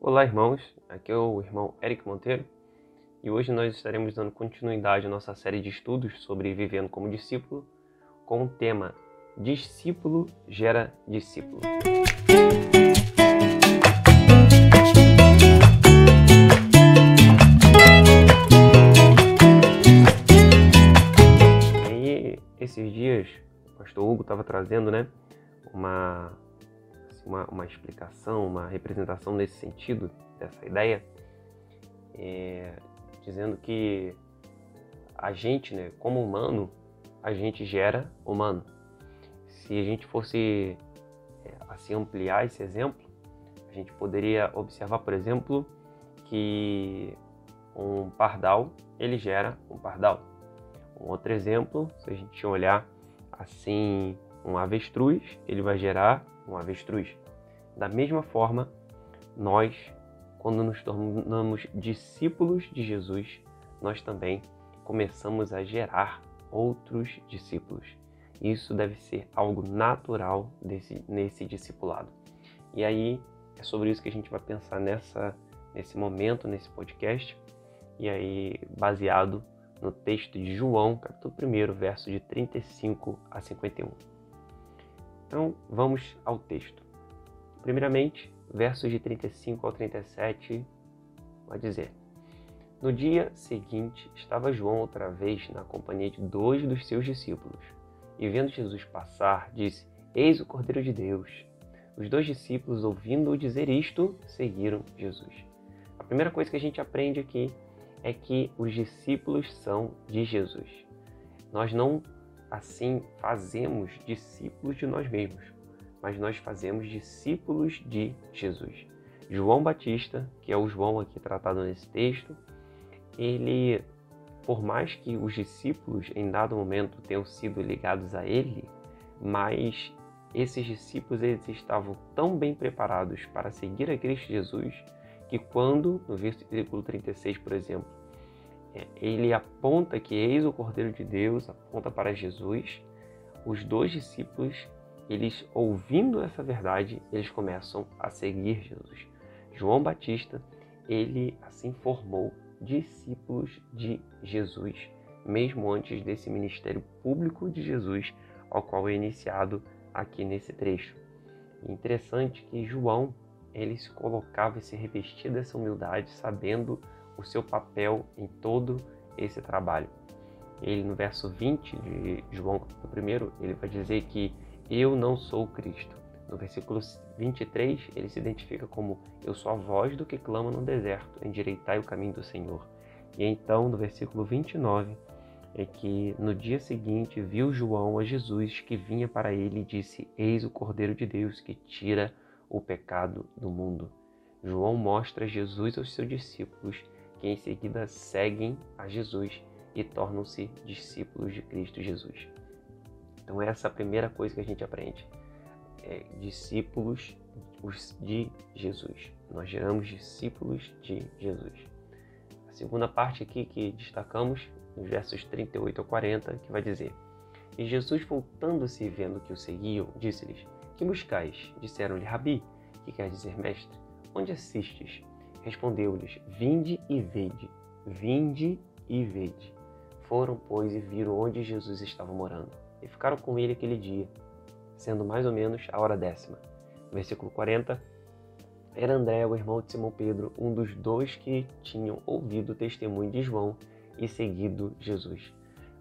Olá, irmãos. Aqui é o irmão Eric Monteiro e hoje nós estaremos dando continuidade à nossa série de estudos sobre vivendo como discípulo com o tema Discípulo gera discípulo. E esses dias o pastor Hugo estava trazendo né, uma uma, uma explicação, uma representação nesse sentido, dessa ideia, é, dizendo que a gente, né, como humano, a gente gera humano. Se a gente fosse é, assim ampliar esse exemplo, a gente poderia observar, por exemplo, que um pardal ele gera um pardal. Um outro exemplo, se a gente olhar assim um avestruz, ele vai gerar um avestruz. Da mesma forma, nós, quando nos tornamos discípulos de Jesus, nós também começamos a gerar outros discípulos. Isso deve ser algo natural desse, nesse discipulado. E aí é sobre isso que a gente vai pensar nessa, nesse momento, nesse podcast, e aí baseado no texto de João, capítulo 1, verso de 35 a 51. Então, vamos ao texto. Primeiramente, versos de 35 ao 37 vai dizer: No dia seguinte, estava João outra vez na companhia de dois dos seus discípulos, e vendo Jesus passar, disse: Eis o Cordeiro de Deus. Os dois discípulos, ouvindo-o dizer isto, seguiram Jesus. A primeira coisa que a gente aprende aqui é que os discípulos são de Jesus. Nós não assim fazemos discípulos de nós mesmos, mas nós fazemos discípulos de Jesus. João Batista, que é o João aqui tratado nesse texto, ele, por mais que os discípulos em dado momento tenham sido ligados a ele, mas esses discípulos eles estavam tão bem preparados para seguir a Cristo Jesus que quando, no versículo 36, por exemplo, ele aponta que eis o Cordeiro de Deus, aponta para Jesus. Os dois discípulos, eles ouvindo essa verdade, eles começam a seguir Jesus. João Batista, ele assim formou discípulos de Jesus, mesmo antes desse ministério público de Jesus, ao qual é iniciado aqui nesse trecho. interessante que João, ele se colocava e se revestia dessa humildade, sabendo o seu papel em todo esse trabalho. Ele, no verso 20 de João 1, ele vai dizer que eu não sou Cristo. No versículo 23, ele se identifica como eu sou a voz do que clama no deserto, endireitai o caminho do Senhor. E então, no versículo 29, é que no dia seguinte viu João a Jesus que vinha para ele e disse: Eis o Cordeiro de Deus que tira o pecado do mundo. João mostra Jesus aos seus discípulos que em seguida seguem a Jesus e tornam-se discípulos de Cristo Jesus. Então essa é a primeira coisa que a gente aprende. É, discípulos de Jesus. Nós geramos discípulos de Jesus. A segunda parte aqui que destacamos, nos versos 38 a 40, que vai dizer: E Jesus, voltando-se e vendo que o seguiam, disse-lhes: Que buscais? Disseram-lhe: Rabi, que quer dizer mestre, onde assistes? Respondeu-lhes: Vinde e vede, vinde e vede. Foram, pois, e viram onde Jesus estava morando, e ficaram com ele aquele dia, sendo mais ou menos a hora décima. Versículo 40. Era André, o irmão de Simão Pedro, um dos dois que tinham ouvido o testemunho de João e seguido Jesus.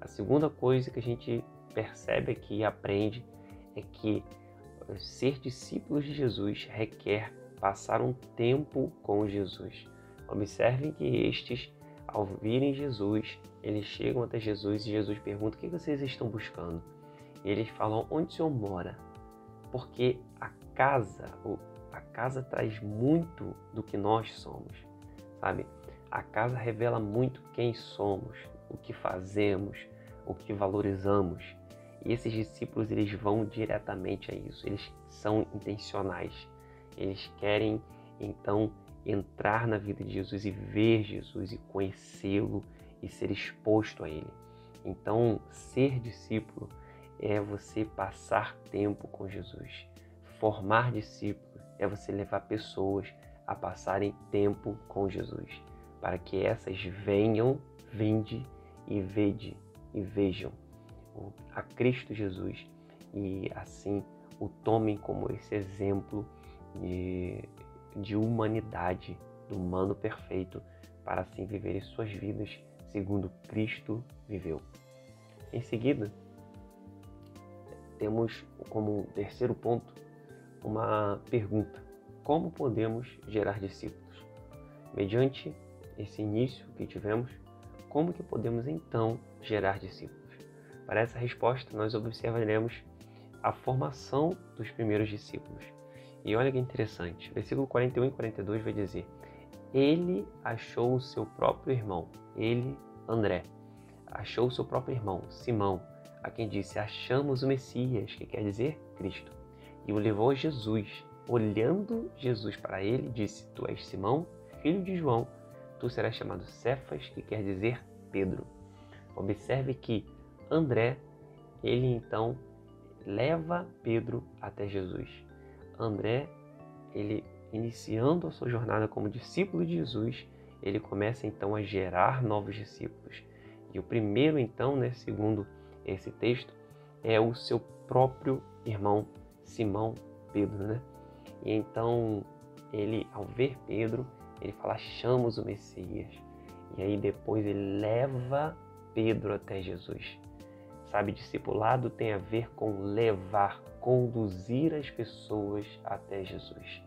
A segunda coisa que a gente percebe aqui e aprende é que ser discípulos de Jesus requer passar um tempo com Jesus. Observem que estes, ao virem Jesus, eles chegam até Jesus e Jesus pergunta: O que vocês estão buscando? E eles falam: Onde o Senhor mora? Porque a casa, a casa traz muito do que nós somos, sabe? A casa revela muito quem somos, o que fazemos, o que valorizamos. E esses discípulos eles vão diretamente a isso, eles são intencionais. Eles querem então entrar na vida de Jesus e ver Jesus e conhecê-lo e ser exposto a ele. Então, ser discípulo é você passar tempo com Jesus. Formar discípulo é você levar pessoas a passarem tempo com Jesus, para que essas venham, vinde e vede e vejam a Cristo Jesus e assim o tomem como esse exemplo de, de humanidade, do humano perfeito, para assim viverem suas vidas segundo Cristo viveu. Em seguida, temos como terceiro ponto uma pergunta: como podemos gerar discípulos? Mediante esse início que tivemos, como que podemos então gerar discípulos? Para essa resposta, nós observaremos a formação dos primeiros discípulos. E olha que interessante, versículo 41 e 42 vai dizer: Ele achou o seu próprio irmão, ele, André, achou o seu próprio irmão, Simão, a quem disse: Achamos o Messias, que quer dizer Cristo, e o levou a Jesus. Olhando Jesus para ele, disse: Tu és Simão, filho de João, tu serás chamado Cefas, que quer dizer Pedro. Observe que André, ele então leva Pedro até Jesus. André, ele iniciando a sua jornada como discípulo de Jesus, ele começa então a gerar novos discípulos. E o primeiro então, né, segundo esse texto, é o seu próprio irmão Simão Pedro, né? E então ele, ao ver Pedro, ele fala: "Achamos o Messias". E aí depois ele leva Pedro até Jesus. Sabe, discipulado tem a ver com levar, conduzir as pessoas até Jesus.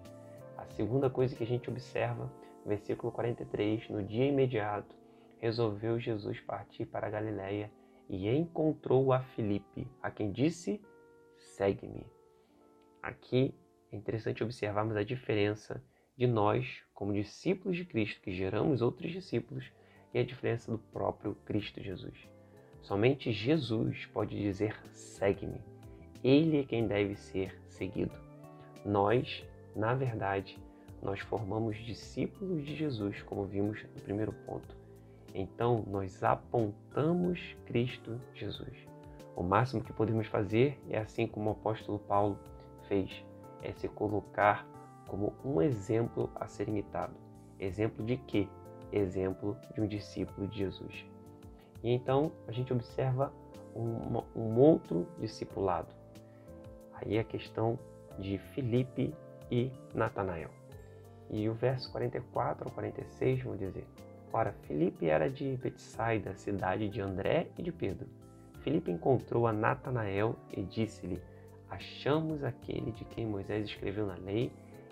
A segunda coisa que a gente observa, versículo 43, no dia imediato, resolveu Jesus partir para a Galiléia e encontrou a Filipe, a quem disse: "Segue-me". Aqui é interessante observarmos a diferença de nós, como discípulos de Cristo, que geramos outros discípulos, e a diferença do próprio Cristo Jesus. Somente Jesus pode dizer: segue-me. Ele é quem deve ser seguido. Nós, na verdade, nós formamos discípulos de Jesus, como vimos no primeiro ponto. Então, nós apontamos Cristo Jesus. O máximo que podemos fazer é assim como o apóstolo Paulo fez, é se colocar como um exemplo a ser imitado. Exemplo de quê? Exemplo de um discípulo de Jesus. E então a gente observa um, um outro discipulado. Aí a questão de Filipe e Natanael. E o verso 44 ao 46 vão dizer: Ora, Filipe era de Betsaida, cidade de André e de Pedro. Filipe encontrou a Natanael e disse-lhe: Achamos aquele de quem Moisés escreveu na lei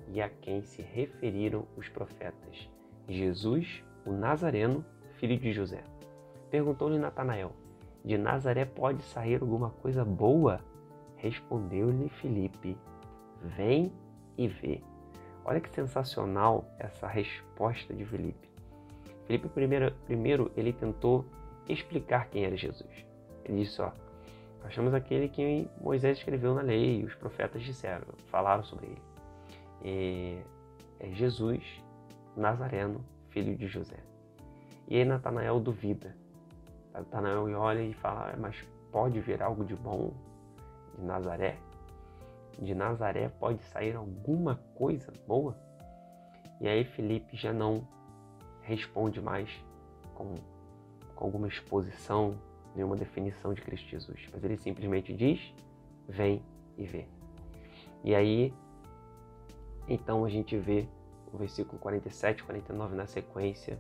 e a quem se referiram os profetas, Jesus, o Nazareno, filho de José. Perguntou-lhe Natanael: De Nazaré pode sair alguma coisa boa? Respondeu-lhe Filipe: Vem e vê. Olha que sensacional essa resposta de Filipe. Filipe primeiro, primeiro ele tentou explicar quem era Jesus. Ele disse: ó, achamos aquele que Moisés escreveu na lei, os profetas disseram, falaram sobre ele. E é Jesus Nazareno, filho de José. E aí Natanael duvida. Natanael olha e fala, mas pode vir algo de bom de Nazaré? De Nazaré pode sair alguma coisa boa? E aí Felipe já não responde mais com, com alguma exposição, nenhuma definição de Cristo Jesus. Mas ele simplesmente diz, vem e vê. E aí, então a gente vê o versículo 47, 49 na sequência,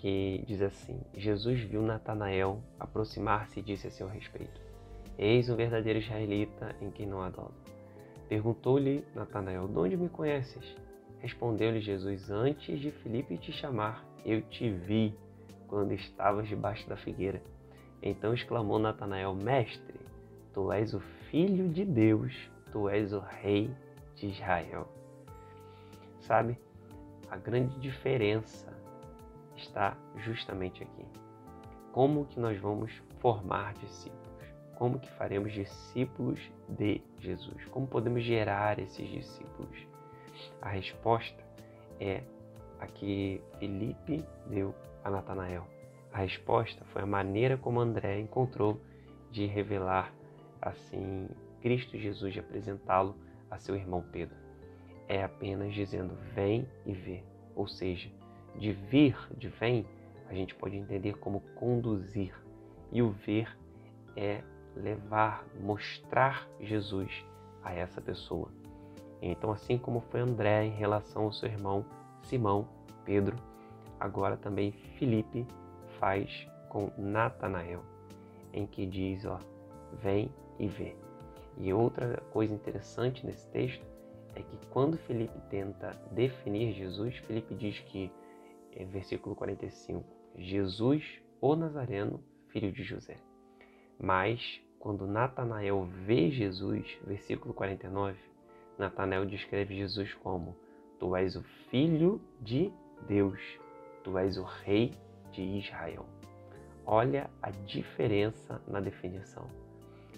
que diz assim: Jesus viu Natanael aproximar-se e disse a seu respeito: Eis um verdadeiro israelita em quem não há dolo. Perguntou-lhe Natanael: De onde me conheces? Respondeu-lhe Jesus: Antes de Filipe te chamar, eu te vi quando estavas debaixo da figueira. Então exclamou Natanael: Mestre, tu és o filho de Deus, tu és o rei de Israel. Sabe? A grande diferença está justamente aqui. Como que nós vamos formar discípulos? Como que faremos discípulos de Jesus? Como podemos gerar esses discípulos? A resposta é a que Felipe deu a Natanael. A resposta foi a maneira como André encontrou de revelar assim Cristo Jesus, de apresentá-lo a seu irmão Pedro. é apenas dizendo vem e vê. Ou seja, de vir, de vem, a gente pode entender como conduzir. E o ver é levar, mostrar Jesus a essa pessoa. Então, assim como foi André em relação ao seu irmão Simão, Pedro, agora também Felipe faz com Natanael, em que diz, ó, vem e vê. E outra coisa interessante nesse texto é que quando Felipe tenta definir Jesus, Felipe diz que, em versículo 45, Jesus, o Nazareno, filho de José. Mas quando Natanael vê Jesus, versículo 49, Natanael descreve Jesus como: Tu és o filho de Deus, tu és o rei de Israel. Olha a diferença na definição.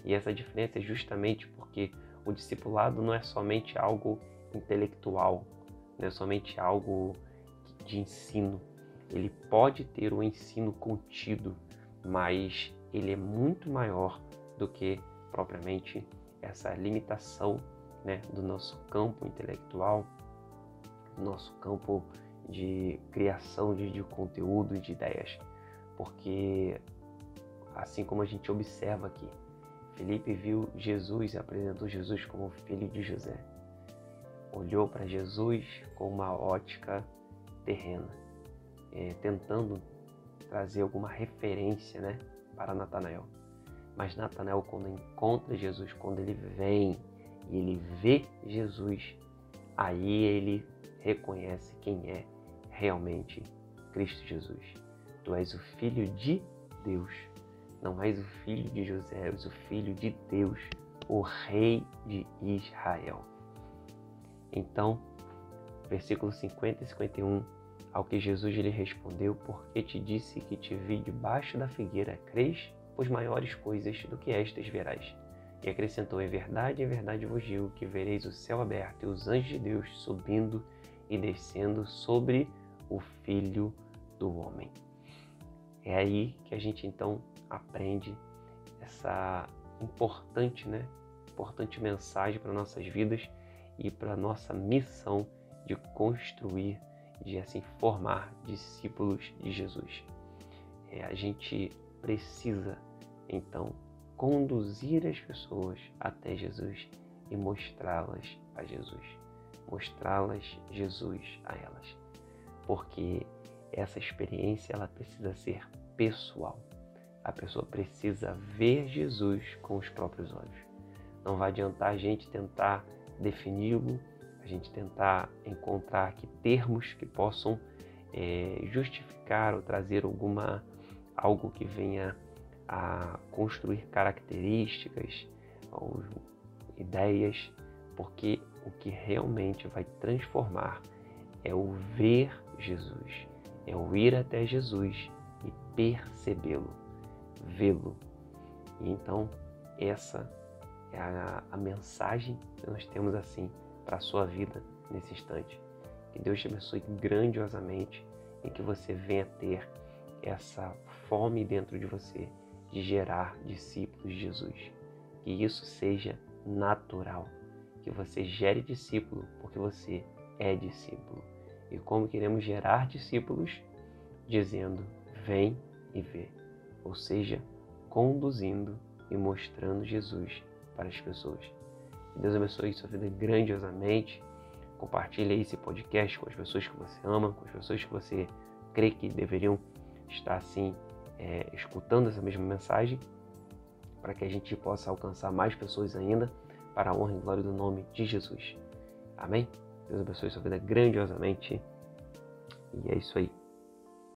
E essa diferença é justamente porque o discipulado não é somente algo intelectual, não é somente algo de ensino. Ele pode ter um ensino contido, mas ele é muito maior do que propriamente essa limitação né, do nosso campo intelectual, nosso campo de criação de, de conteúdo e de ideias. Porque, assim como a gente observa aqui, Felipe viu Jesus e apresentou Jesus como filho de José. Olhou para Jesus com uma ótica terrena, é, tentando trazer alguma referência né, para Natanael. Mas Natanael, quando encontra Jesus, quando ele vem e ele vê Jesus, aí ele reconhece quem é realmente Cristo Jesus. Tu és o Filho de Deus não és o filho de José, és o filho de Deus, o rei de Israel. Então, versículo 50 e 51, ao que Jesus lhe respondeu, porque te disse que te vi debaixo da figueira, crês? Pois maiores coisas do que estas verás. E acrescentou, em verdade, em verdade vos digo que vereis o céu aberto e os anjos de Deus subindo e descendo sobre o Filho do Homem. É aí que a gente então aprende essa importante, né, importante mensagem para nossas vidas e para nossa missão de construir, de assim formar discípulos de Jesus. É, a gente precisa então conduzir as pessoas até Jesus e mostrá-las a Jesus, mostrá-las Jesus a elas, porque essa experiência ela precisa ser pessoal. A pessoa precisa ver Jesus com os próprios olhos. Não vai adiantar a gente tentar defini-lo, a gente tentar encontrar aqui termos que possam é, justificar ou trazer alguma algo que venha a construir características ou ideias, porque o que realmente vai transformar é o ver Jesus, é o ir até Jesus e percebê-lo, vê-lo. Então, essa é a, a, mensagem que nós temos assim para a sua vida nesse instante. Que Deus te abençoe grandiosamente e que você venha ter essa fome dentro de você de gerar discípulos de Jesus. Que isso seja natural. Que você gere discípulo porque você é discípulo. E como queremos gerar discípulos? Dizendo vem e vê, ou seja, conduzindo e mostrando Jesus para as pessoas. Que Deus abençoe sua vida grandiosamente. Compartilhe esse podcast com as pessoas que você ama, com as pessoas que você crê que deveriam estar assim é, escutando essa mesma mensagem, para que a gente possa alcançar mais pessoas ainda para a honra e glória do nome de Jesus. Amém? Deus abençoe sua vida grandiosamente. E é isso aí.